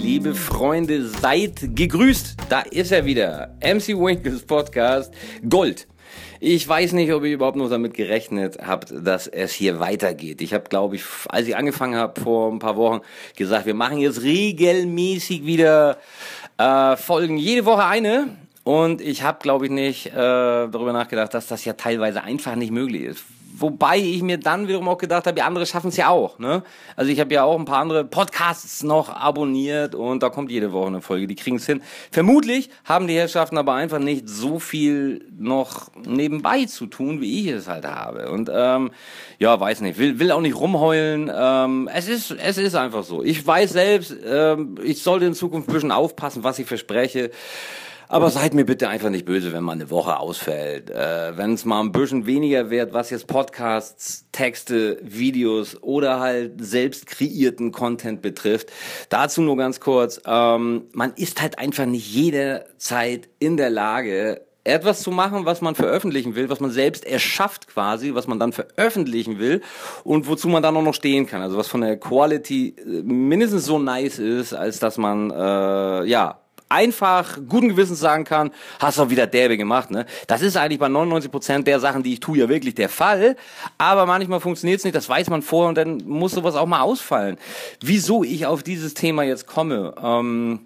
Liebe Freunde, seid gegrüßt. Da ist er wieder. MC Winkles Podcast Gold. Ich weiß nicht, ob ihr überhaupt noch damit gerechnet habt, dass es hier weitergeht. Ich habe, glaube ich, als ich angefangen habe vor ein paar Wochen, gesagt, wir machen jetzt regelmäßig wieder äh, Folgen. Jede Woche eine. Und ich habe, glaube ich, nicht äh, darüber nachgedacht, dass das ja teilweise einfach nicht möglich ist. Wobei ich mir dann wiederum auch gedacht habe, die andere schaffen es ja auch. Ne? Also ich habe ja auch ein paar andere Podcasts noch abonniert und da kommt jede Woche eine Folge. Die kriegen es hin. Vermutlich haben die Herrschaften aber einfach nicht so viel noch nebenbei zu tun, wie ich es halt habe. Und ähm, ja, weiß nicht, will, will auch nicht rumheulen. Ähm, es ist es ist einfach so. Ich weiß selbst, ähm, ich sollte in Zukunft ein bisschen aufpassen, was ich verspreche. Aber seid mir bitte einfach nicht böse, wenn mal eine Woche ausfällt. Äh, wenn es mal ein bisschen weniger wird, was jetzt Podcasts, Texte, Videos oder halt selbst kreierten Content betrifft. Dazu nur ganz kurz. Ähm, man ist halt einfach nicht jederzeit in der Lage, etwas zu machen, was man veröffentlichen will, was man selbst erschafft quasi, was man dann veröffentlichen will und wozu man dann auch noch stehen kann. Also was von der Quality äh, mindestens so nice ist, als dass man äh, ja einfach guten Gewissens sagen kann, hast du wieder derbe gemacht. Ne? Das ist eigentlich bei 99 Prozent der Sachen, die ich tue, ja wirklich der Fall. Aber manchmal funktioniert es nicht, das weiß man vorher und dann muss sowas auch mal ausfallen. Wieso ich auf dieses Thema jetzt komme? Ähm,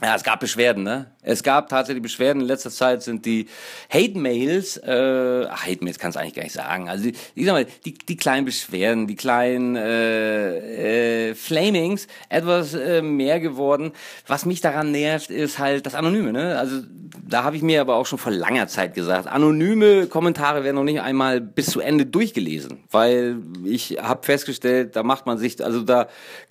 ja, es gab Beschwerden, ne? Es gab tatsächlich Beschwerden. In letzter Zeit sind die Hate-Mails, äh, Hate-Mails kann es eigentlich gar nicht sagen. Also, ich sag mal, die, die kleinen Beschwerden, die kleinen äh, äh, Flamings etwas äh, mehr geworden. Was mich daran nervt, ist halt das Anonyme, ne? Also, da habe ich mir aber auch schon vor langer Zeit gesagt, anonyme Kommentare werden noch nicht einmal bis zu Ende durchgelesen, weil ich habe festgestellt, da macht man sich, also da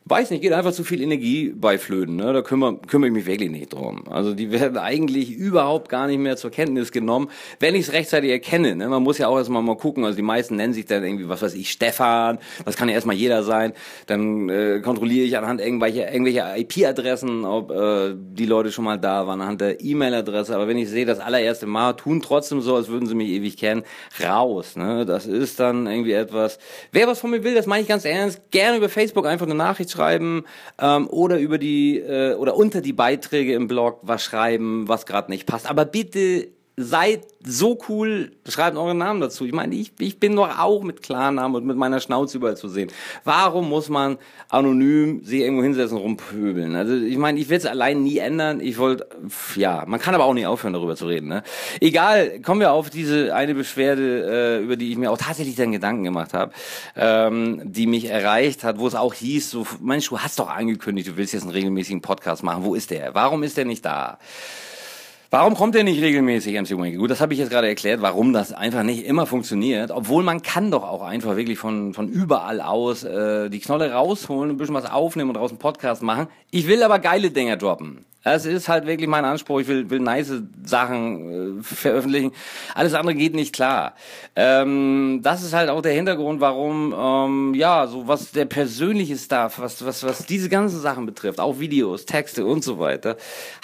weiß nicht, geht einfach zu viel Energie bei Flöten, ne? Da kümmere, kümmere ich mich wirklich nicht drum. Also die werden eigentlich überhaupt gar nicht mehr zur Kenntnis genommen, wenn ich es rechtzeitig erkenne. Ne? Man muss ja auch erstmal mal gucken, also die meisten nennen sich dann irgendwie, was weiß ich, Stefan, das kann ja erstmal jeder sein. Dann äh, kontrolliere ich anhand irgendwelcher irgendwelche IP-Adressen, ob äh, die Leute schon mal da waren, anhand der E-Mail-Adresse. Aber wenn ich sehe, das allererste Mal, tun trotzdem so, als würden sie mich ewig kennen, raus. Ne? Das ist dann irgendwie etwas. Wer was von mir will, das meine ich ganz ernst, gerne über Facebook einfach eine Nachricht schreiben ähm, oder über die äh, oder unter die Beiträge im Blog was schreiben, was gerade nicht passt. Aber bitte seid so cool, schreibt euren Namen dazu. Ich meine, ich, ich bin doch auch mit Klarnamen und mit meiner Schnauze überall zu sehen. Warum muss man anonym sich irgendwo hinsetzen und rumpöbeln? Also ich meine, ich will es allein nie ändern. Ich wollte, ja, man kann aber auch nicht aufhören, darüber zu reden. Ne? Egal, kommen wir auf diese eine Beschwerde, äh, über die ich mir auch tatsächlich dann Gedanken gemacht habe, ähm, die mich erreicht hat, wo es auch hieß, so, Mensch, du hast doch angekündigt, du willst jetzt einen regelmäßigen Podcast machen. Wo ist der? Warum ist der nicht da? Warum kommt er nicht regelmäßig, MC Winky? Gut, das habe ich jetzt gerade erklärt, warum das einfach nicht immer funktioniert. Obwohl man kann doch auch einfach wirklich von, von überall aus äh, die Knolle rausholen, ein bisschen was aufnehmen und draußen Podcast machen. Ich will aber geile Dinger droppen. Das ist halt wirklich mein Anspruch. Ich will, will nice Sachen äh, veröffentlichen. Alles andere geht nicht klar. Ähm, das ist halt auch der Hintergrund, warum, ähm, ja, so was der persönliche Stuff, was, was, was diese ganzen Sachen betrifft, auch Videos, Texte und so weiter,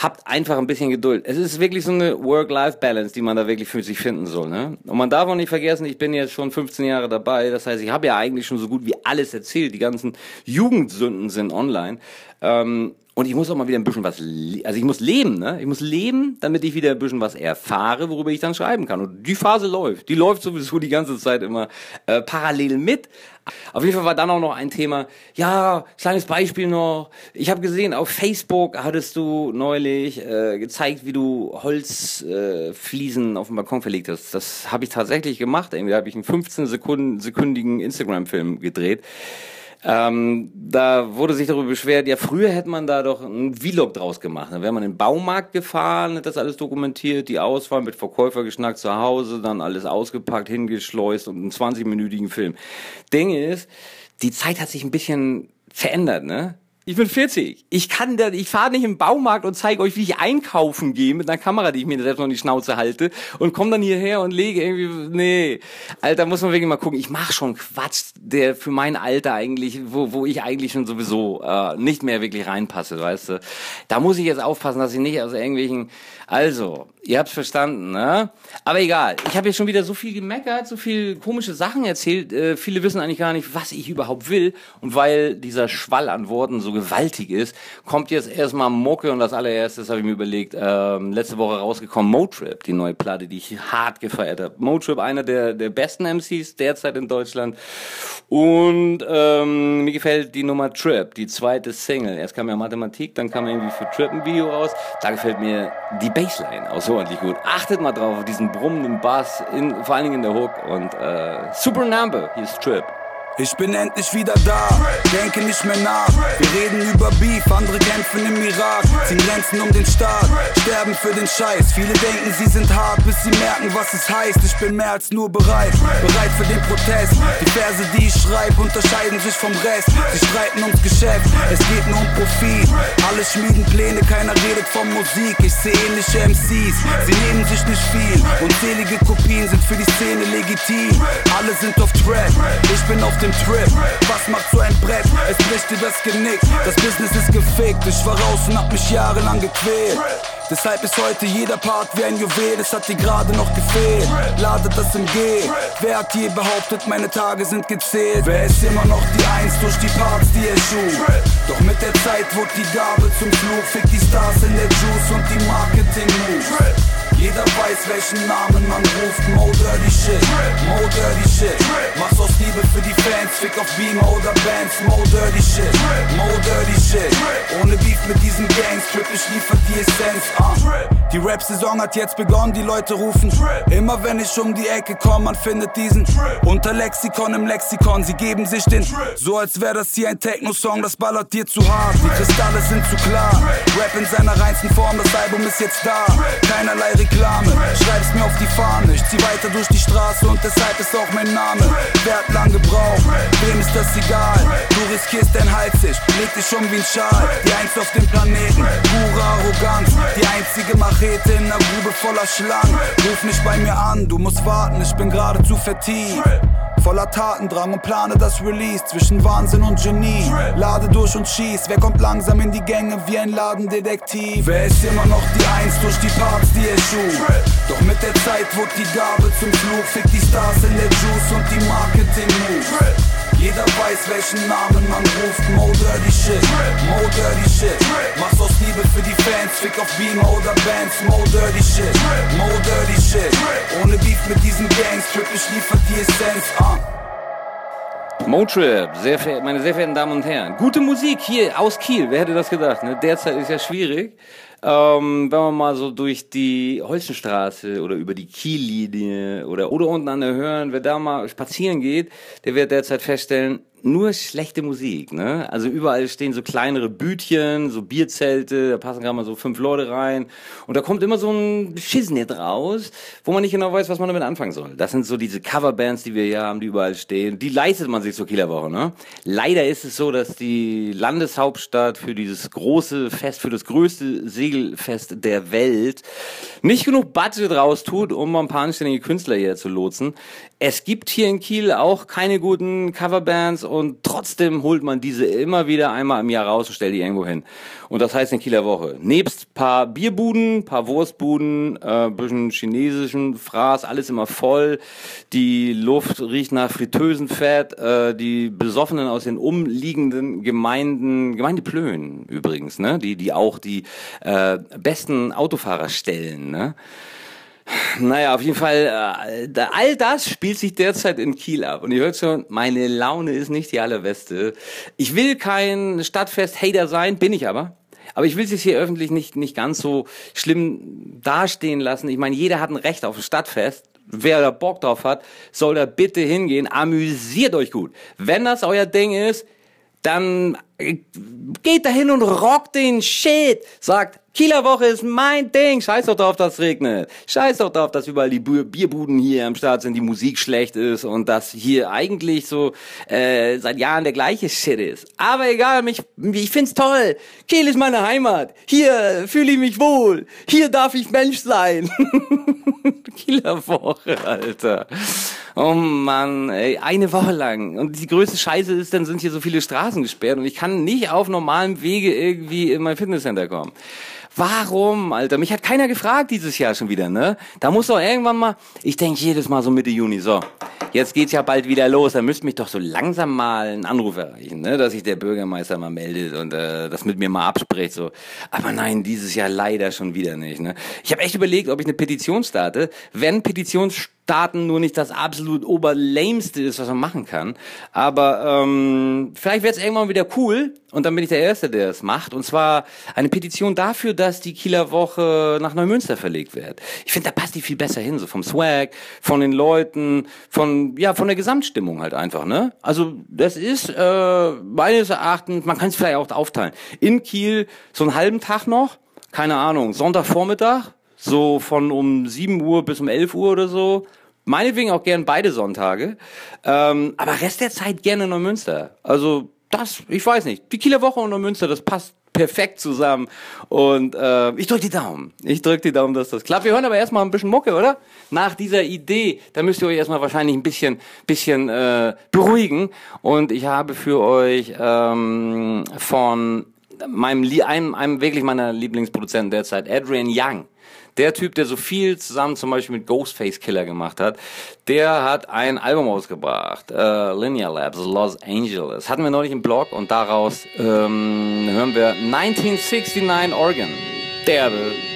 habt einfach ein bisschen Geduld. Es ist wirklich so eine Work-Life-Balance, die man da wirklich für sich finden soll. Ne? Und man darf auch nicht vergessen, ich bin jetzt schon 15 Jahre dabei. Das heißt, ich habe ja eigentlich schon so gut wie alles erzählt. Die ganzen Jugendsünden sind online. Ähm, und ich muss auch mal wieder ein bisschen was, also ich muss leben, ne? Ich muss leben, damit ich wieder ein bisschen was erfahre, worüber ich dann schreiben kann. Und die Phase läuft. Die läuft sowieso die ganze Zeit immer äh, parallel mit. Auf jeden Fall war dann auch noch ein Thema. Ja, kleines Beispiel noch. Ich habe gesehen, auf Facebook hattest du neulich äh, gezeigt, wie du Holzfliesen äh, auf dem Balkon verlegt hast. Das habe ich tatsächlich gemacht. Irgendwie habe ich einen 15 Sekunden sekündigen Instagram-Film gedreht. Ähm, da wurde sich darüber beschwert, ja, früher hätte man da doch einen Vlog draus gemacht. Da wäre man in den Baumarkt gefahren, hätte das alles dokumentiert, die Auswahl mit Verkäufer geschnackt zu Hause, dann alles ausgepackt, hingeschleust und einen 20-minütigen Film. Ding ist, die Zeit hat sich ein bisschen verändert, ne? Ich bin 40. Ich kann da, ich fahre nicht im Baumarkt und zeige euch, wie ich einkaufen gehe mit einer Kamera, die ich mir selbst noch in die Schnauze halte und komme dann hierher und lege irgendwie, nee. Alter, muss man wirklich mal gucken. Ich mache schon Quatsch, der für mein Alter eigentlich, wo, wo ich eigentlich schon sowieso äh, nicht mehr wirklich reinpasse, weißt du. Da muss ich jetzt aufpassen, dass ich nicht aus irgendwelchen, also, Ihr habt's verstanden, ne? Aber egal. Ich habe jetzt schon wieder so viel gemeckert, so viel komische Sachen erzählt. Äh, viele wissen eigentlich gar nicht, was ich überhaupt will. Und weil dieser Schwall an Worten so gewaltig ist, kommt jetzt erstmal Mucke und das allererstes habe ich mir überlegt, ähm, letzte Woche rausgekommen, Motrip, die neue Platte, die ich hart gefeiert habe. Motrip, einer der, der besten MCs derzeit in Deutschland. Und ähm, mir gefällt die Nummer Trip, die zweite Single. Erst kam ja Mathematik, dann kam irgendwie für Trip ein Video raus. Da gefällt mir die Bassline aus ordentlich gut. Achtet mal drauf, auf diesen brummenden Bass, in, vor allen Dingen in der Hook. Und äh, Super Number, hier ist Trip. Ich bin endlich wieder da, denke nicht mehr nach. Wir reden über Beef, andere kämpfen im Irak, ziehen Grenzen um den Staat, sterben für den Scheiß. Viele denken, sie sind hart, bis sie merken, was es heißt. Ich bin mehr als nur bereit, bereit für den Protest. Die Verse, die ich schreibe, unterscheiden sich vom Rest. Sie streiten ums Geschäft, es geht nur um Profit. Alle schmieden Pläne, keiner redet von Musik. Ich sehe ähnliche MCs, sie nehmen sich nicht viel. Unzählige Kopien sind für die Szene legitim. Alle sind auf Trap, ich bin auf dem Trip. Was macht so ein Brett? Es bricht dir das Genick. Das Business ist gefickt. Ich war raus und hab mich jahrelang gequält. Deshalb ist heute jeder Part wie ein Juwel, es hat dir gerade noch gefehlt. Ladet das im G. Wer hat je behauptet, meine Tage sind gezählt? Wer ist immer noch die Eins durch die Parts, die er schuf? Doch mit der Zeit wurde die Gabe zum Flug. Fick die Stars in der Juice und die Marketing-Moves. Jeder weiß, welchen Namen man ruft. Mo Dirty Shit, Mo Dirty Shit. Mach's aus Liebe für die Fans, fick auf Beamer oder Bands. Mo Dirty Shit, Mo Dirty Shit. Ohne Beef mit diesen Gangs, Trip, ich liefer die Essenz an. Die Rap-Saison hat jetzt begonnen, die Leute rufen. Immer wenn ich um die Ecke komme, man findet diesen. Unter Lexikon im Lexikon, sie geben sich den. So als wäre das hier ein Techno-Song, das ballert dir zu hart. Die Kristalle sind zu klar. Rap in seiner reinsten Form, das Album ist jetzt da. Keinerlei Reklame, schreib's mir auf die Fahne. Ich zieh weiter durch die Straße und deshalb ist auch mein Name. Wer hat lang gebraucht? Wem ist das egal? Du riskierst dein Hals, ich leg dich um wie ein Schal. Die Eins auf dem Planeten, pure Arroganz. Die einzige Machete in einer Grube voller Schlangen. Ruf nicht bei mir an, du musst warten, ich bin geradezu vertieft. Voller Tatendrang und plane das Release zwischen Wahnsinn und Genie. Lade durch und schieß, wer kommt langsam in die Gänge wie ein Ladendetektiv? Wer ist immer noch die Eins durch die Parts, die er schuf? Doch mit der Zeit wurde die Gabe zum Flug. Fick die Stars in der Juice und die Marketing-Moves. Jeder weiß, welchen Namen man ruft. Mo Dirty Shit, Mo Dirty Shit. Mach's aus Liebe für die Fans, fick auf Beamer oder Bands. Mo Dirty Shit, Mo Dirty Shit. Ohne Beef mit diesen Gangs, Trip, ich liefer die Essenz an. Motrip, sehr meine sehr verehrten Damen und Herren. Gute Musik hier aus Kiel, wer hätte das gedacht? Ne? Derzeit ist ja schwierig. Ähm, wenn man mal so durch die Holzenstraße oder über die Kiellinie oder, oder unten an der Hören, wer da mal spazieren geht, der wird derzeit feststellen, nur schlechte Musik, ne? Also überall stehen so kleinere Bütchen, so Bierzelte, da passen gerade mal so fünf Leute rein und da kommt immer so ein Schissnet raus, wo man nicht genau weiß, was man damit anfangen soll. Das sind so diese Coverbands, die wir hier haben, die überall stehen. Die leistet man sich zur Kieler Woche, ne? Leider ist es so, dass die Landeshauptstadt für dieses große Fest, für das größte Segelfest der Welt nicht genug Budget raus tut, um ein paar anständige Künstler hier zu lotsen. Es gibt hier in Kiel auch keine guten Coverbands und trotzdem holt man diese immer wieder einmal im Jahr raus und stellt die irgendwo hin. Und das heißt in Kieler Woche. Nebst paar Bierbuden, paar Wurstbuden, äh, bisschen chinesischen Fraß, alles immer voll. Die Luft riecht nach Fritteusenfett. Äh, die Besoffenen aus den umliegenden Gemeinden, Gemeinde Plön übrigens, ne? die, die auch die äh, besten Autofahrer stellen. Ne? Naja, auf jeden Fall, äh, all das spielt sich derzeit in Kiel ab. Und ihr hört schon, meine Laune ist nicht die allerbeste. Ich will kein Stadtfest-Hater sein, bin ich aber. Aber ich will es hier öffentlich nicht, nicht ganz so schlimm dastehen lassen. Ich meine, jeder hat ein Recht auf ein Stadtfest. Wer da Bock drauf hat, soll da bitte hingehen. Amüsiert euch gut. Wenn das euer Ding ist, dann äh, geht dahin und rockt den Shit. Sagt, Kieler Woche ist mein Ding. Scheiß doch drauf, dass es regnet. Scheiß doch drauf, dass überall die Bierbuden hier am Start sind, die Musik schlecht ist und dass hier eigentlich so äh, seit Jahren der gleiche Shit ist. Aber egal, mich, ich find's toll. Kiel ist meine Heimat. Hier fühle ich mich wohl. Hier darf ich Mensch sein. Kieler Woche, Alter. Oh Mann, ey, eine Woche lang. Und die größte Scheiße ist, dann sind hier so viele Straßen gesperrt und ich kann nicht auf normalem Wege irgendwie in mein Fitnesscenter kommen. Warum, Alter? Mich hat keiner gefragt dieses Jahr schon wieder, ne? Da muss doch irgendwann mal, ich denke jedes Mal so Mitte Juni, so, jetzt geht's ja bald wieder los, da müsste mich doch so langsam mal ein Anruf erreichen, ne? Dass sich der Bürgermeister mal meldet und äh, das mit mir mal abspricht, so. Aber nein, dieses Jahr leider schon wieder nicht, ne? Ich habe echt überlegt, ob ich eine Petition starte. Wenn Petitions Starten nur nicht das absolut oberlämste ist, was man machen kann. Aber ähm, vielleicht wird es irgendwann wieder cool und dann bin ich der Erste, der es macht. Und zwar eine Petition dafür, dass die Kieler Woche nach Neumünster verlegt wird. Ich finde, da passt die viel besser hin, so vom Swag, von den Leuten, von ja von der Gesamtstimmung halt einfach. Ne? Also das ist äh, meines Erachtens, man kann es vielleicht auch aufteilen. In Kiel so einen halben Tag noch, keine Ahnung, Sonntagvormittag so von um 7 Uhr bis um 11 Uhr oder so. Meinetwegen auch gern beide Sonntage. Ähm, aber Rest der Zeit gerne Neumünster. Also das, ich weiß nicht. Die Kieler Woche und Neumünster, das passt perfekt zusammen. Und äh, ich drücke die Daumen. Ich drücke die Daumen, dass das klappt. Wir hören aber erstmal ein bisschen Mucke, oder? Nach dieser Idee, da müsst ihr euch erstmal wahrscheinlich ein bisschen, bisschen äh, beruhigen. Und ich habe für euch ähm, von meinem einem, einem wirklich meiner Lieblingsproduzenten derzeit, Adrian Young, der Typ, der so viel zusammen zum Beispiel mit Ghostface Killer gemacht hat, der hat ein Album ausgebracht, äh, Linear Labs, Los Angeles. Hatten wir neulich im Blog und daraus ähm, hören wir 1969 Organ. Derbe.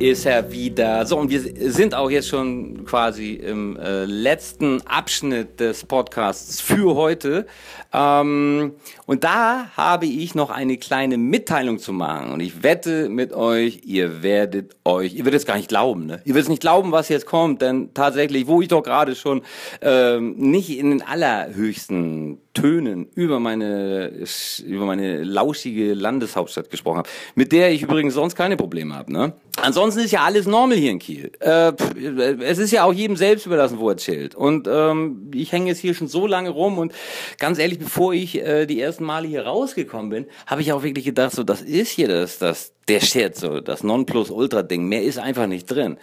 Ist er wieder. So, und wir sind auch jetzt schon quasi im äh, letzten Abschnitt des Podcasts für heute. Ähm, und da habe ich noch eine kleine Mitteilung zu machen. Und ich wette mit euch, ihr werdet euch, ihr werdet es gar nicht glauben, ne? Ihr werdet es nicht glauben, was jetzt kommt, denn tatsächlich, wo ich doch gerade schon ähm, nicht in den allerhöchsten Tönen über meine über meine lauschige Landeshauptstadt gesprochen habe, mit der ich übrigens sonst keine Probleme habe. Ne? Ansonsten ist ja alles normal hier in Kiel. Äh, es ist ja auch jedem selbst überlassen, wo er chillt. Und ähm, ich hänge jetzt hier schon so lange rum und ganz ehrlich, bevor ich äh, die ersten Male hier rausgekommen bin, habe ich auch wirklich gedacht, so das ist hier das, das der Shit, so das Nonplusultra-Ding. Mehr ist einfach nicht drin.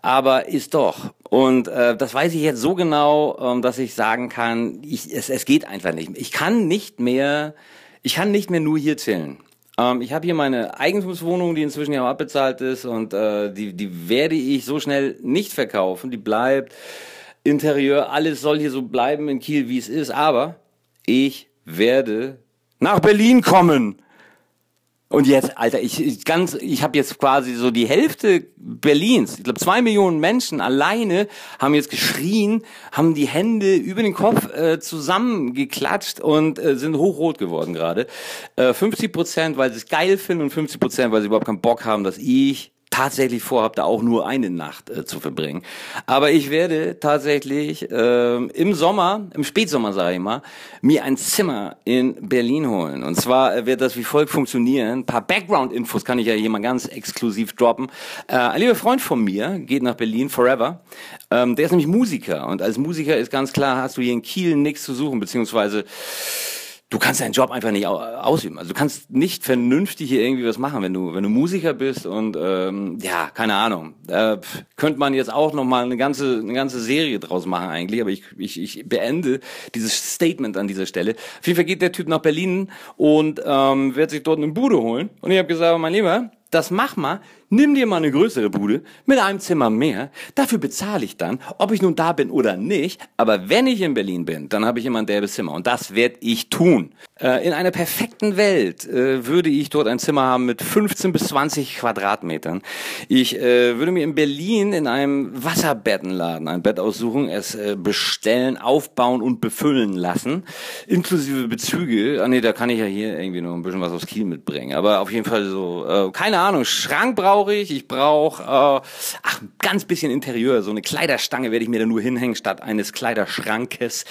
Aber ist doch. Und äh, das weiß ich jetzt so genau, ähm, dass ich sagen kann, ich, es, es geht einfach nicht. Ich kann nicht mehr, ich kann nicht mehr nur hier chillen. Ähm, ich habe hier meine Eigentumswohnung, die inzwischen ja auch abbezahlt ist und äh, die, die werde ich so schnell nicht verkaufen. Die bleibt. Interieur, alles soll hier so bleiben in Kiel, wie es ist. Aber ich werde nach Berlin kommen. Und jetzt, Alter, ich, ich ganz, ich habe jetzt quasi so die Hälfte Berlins, ich glaube zwei Millionen Menschen alleine haben jetzt geschrien, haben die Hände über den Kopf äh, zusammengeklatscht und äh, sind hochrot geworden gerade. Äh, 50 Prozent, weil sie es geil finden und 50 Prozent, weil sie überhaupt keinen Bock haben, dass ich tatsächlich vorhabe, da auch nur eine Nacht äh, zu verbringen. Aber ich werde tatsächlich äh, im Sommer, im Spätsommer sage ich mal, mir ein Zimmer in Berlin holen. Und zwar äh, wird das wie folgt funktionieren. Ein paar Background-Infos kann ich ja hier mal ganz exklusiv droppen. Äh, ein lieber Freund von mir geht nach Berlin forever. Ähm, der ist nämlich Musiker. Und als Musiker ist ganz klar, hast du hier in Kiel nichts zu suchen, beziehungsweise du kannst deinen Job einfach nicht ausüben. Also du kannst nicht vernünftig hier irgendwie was machen, wenn du wenn du Musiker bist und ähm, ja keine Ahnung. Äh, könnte man jetzt auch noch mal eine ganze eine ganze Serie draus machen eigentlich, aber ich ich, ich beende dieses Statement an dieser Stelle. Auf jeden Fall geht der Typ nach Berlin und ähm, wird sich dort eine Bude holen und ich habe gesagt, mein Lieber, das mach mal, nimm dir mal eine größere Bude mit einem Zimmer mehr. Dafür bezahle ich dann, ob ich nun da bin oder nicht. Aber wenn ich in Berlin bin, dann habe ich immer ein derbes Zimmer. Und das werde ich tun. Äh, in einer perfekten Welt äh, würde ich dort ein Zimmer haben mit 15 bis 20 Quadratmetern. Ich äh, würde mir in Berlin in einem Wasserbettenladen ein Bett aussuchen, es äh, bestellen, aufbauen und befüllen lassen. Inklusive Bezüge. Ah nee, da kann ich ja hier irgendwie noch ein bisschen was aus Kiel mitbringen. Aber auf jeden Fall so, äh, keine Ahnung, Schrank brauche ich. Ich brauche, äh, ach, ganz bisschen Interieur. So eine Kleiderstange werde ich mir da nur hinhängen statt eines Kleiderschrankes.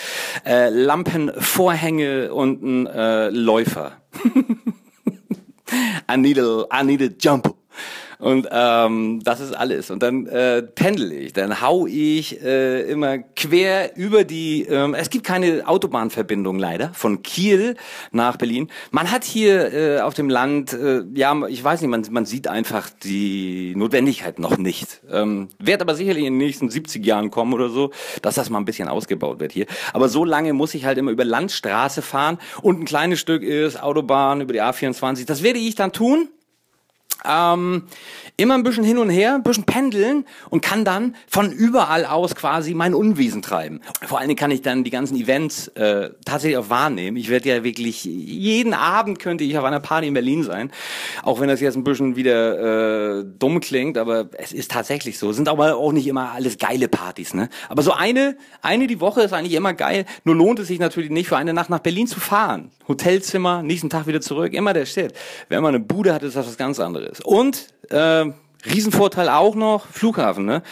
Äh, Lampen, Vorhänge und ein äh, Läufer. I need a, I need a jump. Und ähm, das ist alles. Und dann äh, pendel ich, dann hau ich äh, immer quer über die. Ähm, es gibt keine Autobahnverbindung leider von Kiel nach Berlin. Man hat hier äh, auf dem Land, äh, ja, ich weiß nicht, man, man sieht einfach die Notwendigkeit noch nicht. Ähm, wird aber sicherlich in den nächsten 70 Jahren kommen oder so, dass das mal ein bisschen ausgebaut wird hier. Aber so lange muss ich halt immer über Landstraße fahren und ein kleines Stück ist Autobahn über die A24. Das werde ich dann tun. Ähm, immer ein bisschen hin und her, ein bisschen pendeln und kann dann von überall aus quasi mein Unwesen treiben. Vor allen Dingen kann ich dann die ganzen Events äh, tatsächlich auch wahrnehmen. Ich werde ja wirklich, jeden Abend könnte ich auf einer Party in Berlin sein, auch wenn das jetzt ein bisschen wieder äh, dumm klingt, aber es ist tatsächlich so. Sind aber auch nicht immer alles geile Partys, ne? Aber so eine, eine die Woche ist eigentlich immer geil, nur lohnt es sich natürlich nicht für eine Nacht nach Berlin zu fahren. Hotelzimmer, nächsten Tag wieder zurück, immer der Shit. Wenn man eine Bude hat, ist das was ganz anderes. Und äh, Riesenvorteil auch noch, Flughafen, ne?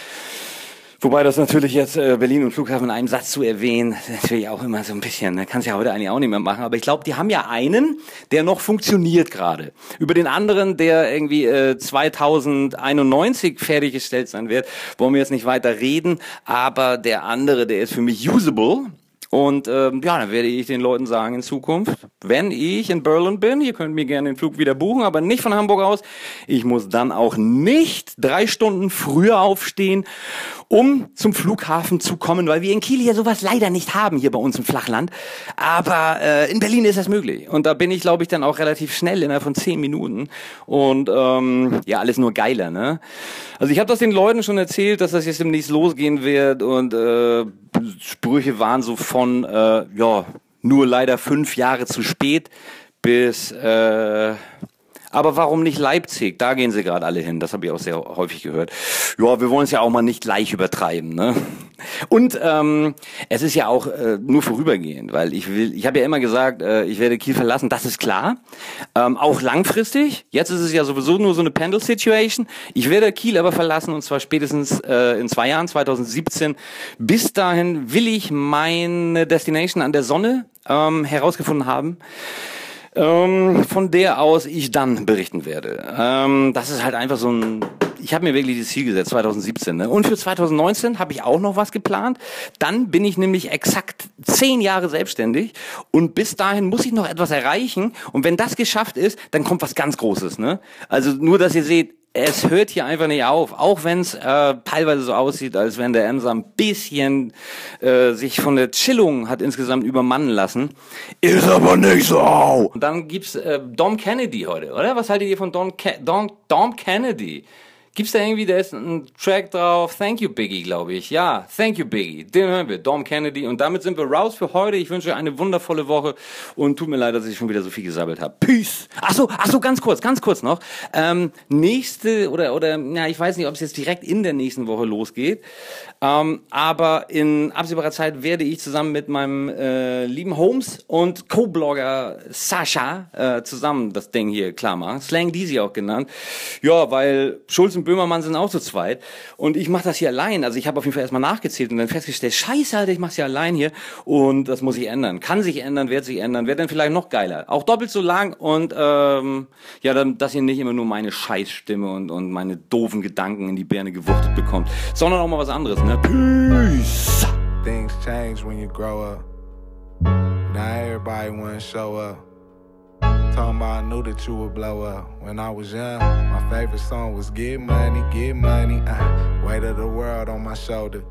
Wobei das natürlich jetzt äh, Berlin und Flughafen in einem Satz zu erwähnen, natürlich auch immer so ein bisschen, ne? kannst ja heute eigentlich auch nicht mehr machen. Aber ich glaube, die haben ja einen, der noch funktioniert gerade. Über den anderen, der irgendwie äh, 2091 fertiggestellt sein wird, wollen wir jetzt nicht weiter reden. Aber der andere, der ist für mich usable. Und ähm, ja, dann werde ich den Leuten sagen in Zukunft, wenn ich in Berlin bin, ihr könnt mir gerne den Flug wieder buchen, aber nicht von Hamburg aus. Ich muss dann auch nicht drei Stunden früher aufstehen, um zum Flughafen zu kommen, weil wir in Kiel hier sowas leider nicht haben, hier bei uns im Flachland. Aber äh, in Berlin ist das möglich. Und da bin ich, glaube ich, dann auch relativ schnell, innerhalb von zehn Minuten. Und ähm, ja, alles nur geiler, ne? Also ich habe das den Leuten schon erzählt, dass das jetzt demnächst losgehen wird und äh, Sprüche waren so von, äh, ja, nur leider fünf Jahre zu spät bis, äh, Aber warum nicht Leipzig? Da gehen sie gerade alle hin. Das habe ich auch sehr häufig gehört. Ja, wir wollen es ja auch mal nicht gleich übertreiben. Ne? Und ähm, es ist ja auch äh, nur vorübergehend, weil ich will, ich habe ja immer gesagt, äh, ich werde Kiel verlassen, das ist klar. Ähm, auch langfristig. Jetzt ist es ja sowieso nur so eine Pendel-Situation. Ich werde Kiel aber verlassen und zwar spätestens äh, in zwei Jahren, 2017. Bis dahin will ich meine Destination an der Sonne ähm, herausgefunden haben ähm, von der aus ich dann berichten werde. Ähm, das ist halt einfach so ein, ich habe mir wirklich das Ziel gesetzt, 2017. Ne? Und für 2019 habe ich auch noch was geplant. Dann bin ich nämlich exakt zehn Jahre selbstständig und bis dahin muss ich noch etwas erreichen. Und wenn das geschafft ist, dann kommt was ganz Großes. Ne? Also nur, dass ihr seht, es hört hier einfach nicht auf, auch wenn es äh, teilweise so aussieht, als wenn der Emser ein bisschen äh, sich von der Chillung hat insgesamt übermannen lassen. Ist aber nicht so. Und dann gibt's äh, Dom Kennedy heute, oder? Was haltet ihr von Dom, Ke Dom, Dom Kennedy? Gibt's da irgendwie, da ist ein Track drauf, Thank You Biggie, glaube ich. Ja, Thank You Biggie. Den hören wir, Dom Kennedy. Und damit sind wir raus für heute. Ich wünsche eine wundervolle Woche und tut mir leid, dass ich schon wieder so viel gesabbelt habe. Peace. Ach so, ach so, ganz kurz, ganz kurz noch. Ähm, nächste oder oder ja, ich weiß nicht, ob es jetzt direkt in der nächsten Woche losgeht. Ähm, aber in absehbarer Zeit werde ich zusammen mit meinem äh, lieben Holmes und Co-Blogger Sascha äh, zusammen das Ding hier klar machen. Slang Deasy auch genannt. Ja, weil Schulz und Böhmermann sind auch zu zweit. Und ich mache das hier allein. Also ich habe auf jeden Fall erstmal nachgezählt und dann festgestellt, scheiße, Alter, ich mache hier allein hier. Und das muss sich ändern. Kann sich ändern, wird sich ändern, wird dann vielleicht noch geiler. Auch doppelt so lang und ähm, ja, dann, dass ihr nicht immer nur meine Scheißstimme und, und meine doofen Gedanken in die Birne gewuchtet bekommt, sondern auch mal was anderes. Ne? Peace. Things change when you grow up. Now everybody wanna show up. Talking about I knew that you would blow up. When I was young, my favorite song was Get Money, Get Money. Uh, weight of the world on my shoulder.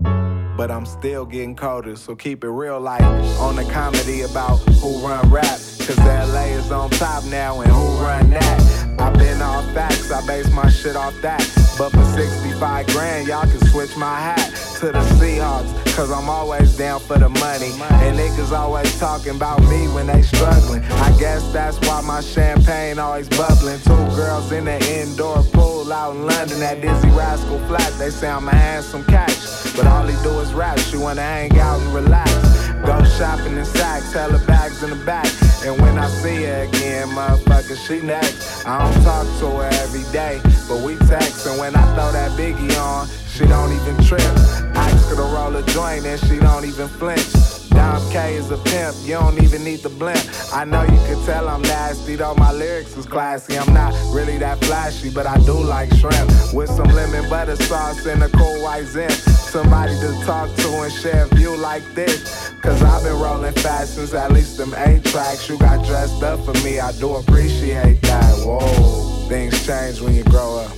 But I'm still getting colder, so keep it real like on the comedy about who run rap. Cause LA is on top now and who run that? I've been off facts, I base my shit off that. But for 65 grand, y'all can switch my hat to the Seahawks. Cause I'm always down for the money. And niggas always talking about me when they struggling. I guess that's why my champagne always bubbling. Two girls in the indoor pool out in London at Dizzy Rascal Flat. They say I'm a handsome catch. But all he do is rap. She wanna hang out and relax. Go shopping in sacks, hella bags in the back. And when I see her again, motherfucker, she next. I don't talk to her every day, but we text. And when I throw that biggie on, she don't even trip. Ask her to roll a joint and she don't even flinch. Dom K is a pimp, you don't even need the blimp. I know you can tell I'm nasty, though my lyrics is classy. I'm not really that flashy, but I do like shrimp. With some lemon butter sauce and a cool white zen. Somebody to talk to and share a view like this. Cause I've been rolling fast since at least them eight tracks. You got dressed up for me, I do appreciate that. Whoa, things change when you grow up.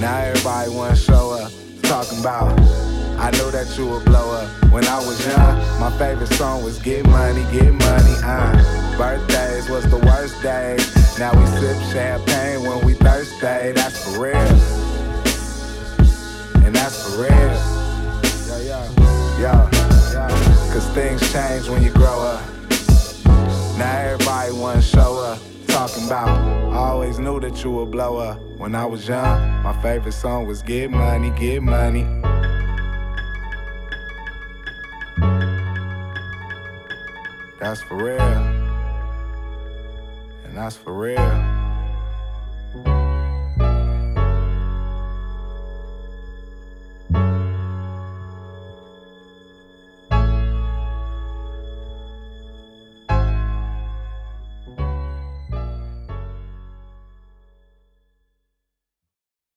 Now everybody wanna show up, talking about. I knew that you would blow up when I was young. My favorite song was Get Money, Get Money, uh. Birthdays was the worst days. Now we sip champagne when we thirsty. That's for real. And that's for real. Yeah, yeah, yeah. Cause things change when you grow up. Now everybody wanna show up, talking about. That you would blow up. When I was young, my favorite song was Get Money, Get Money. That's for real. And that's for real.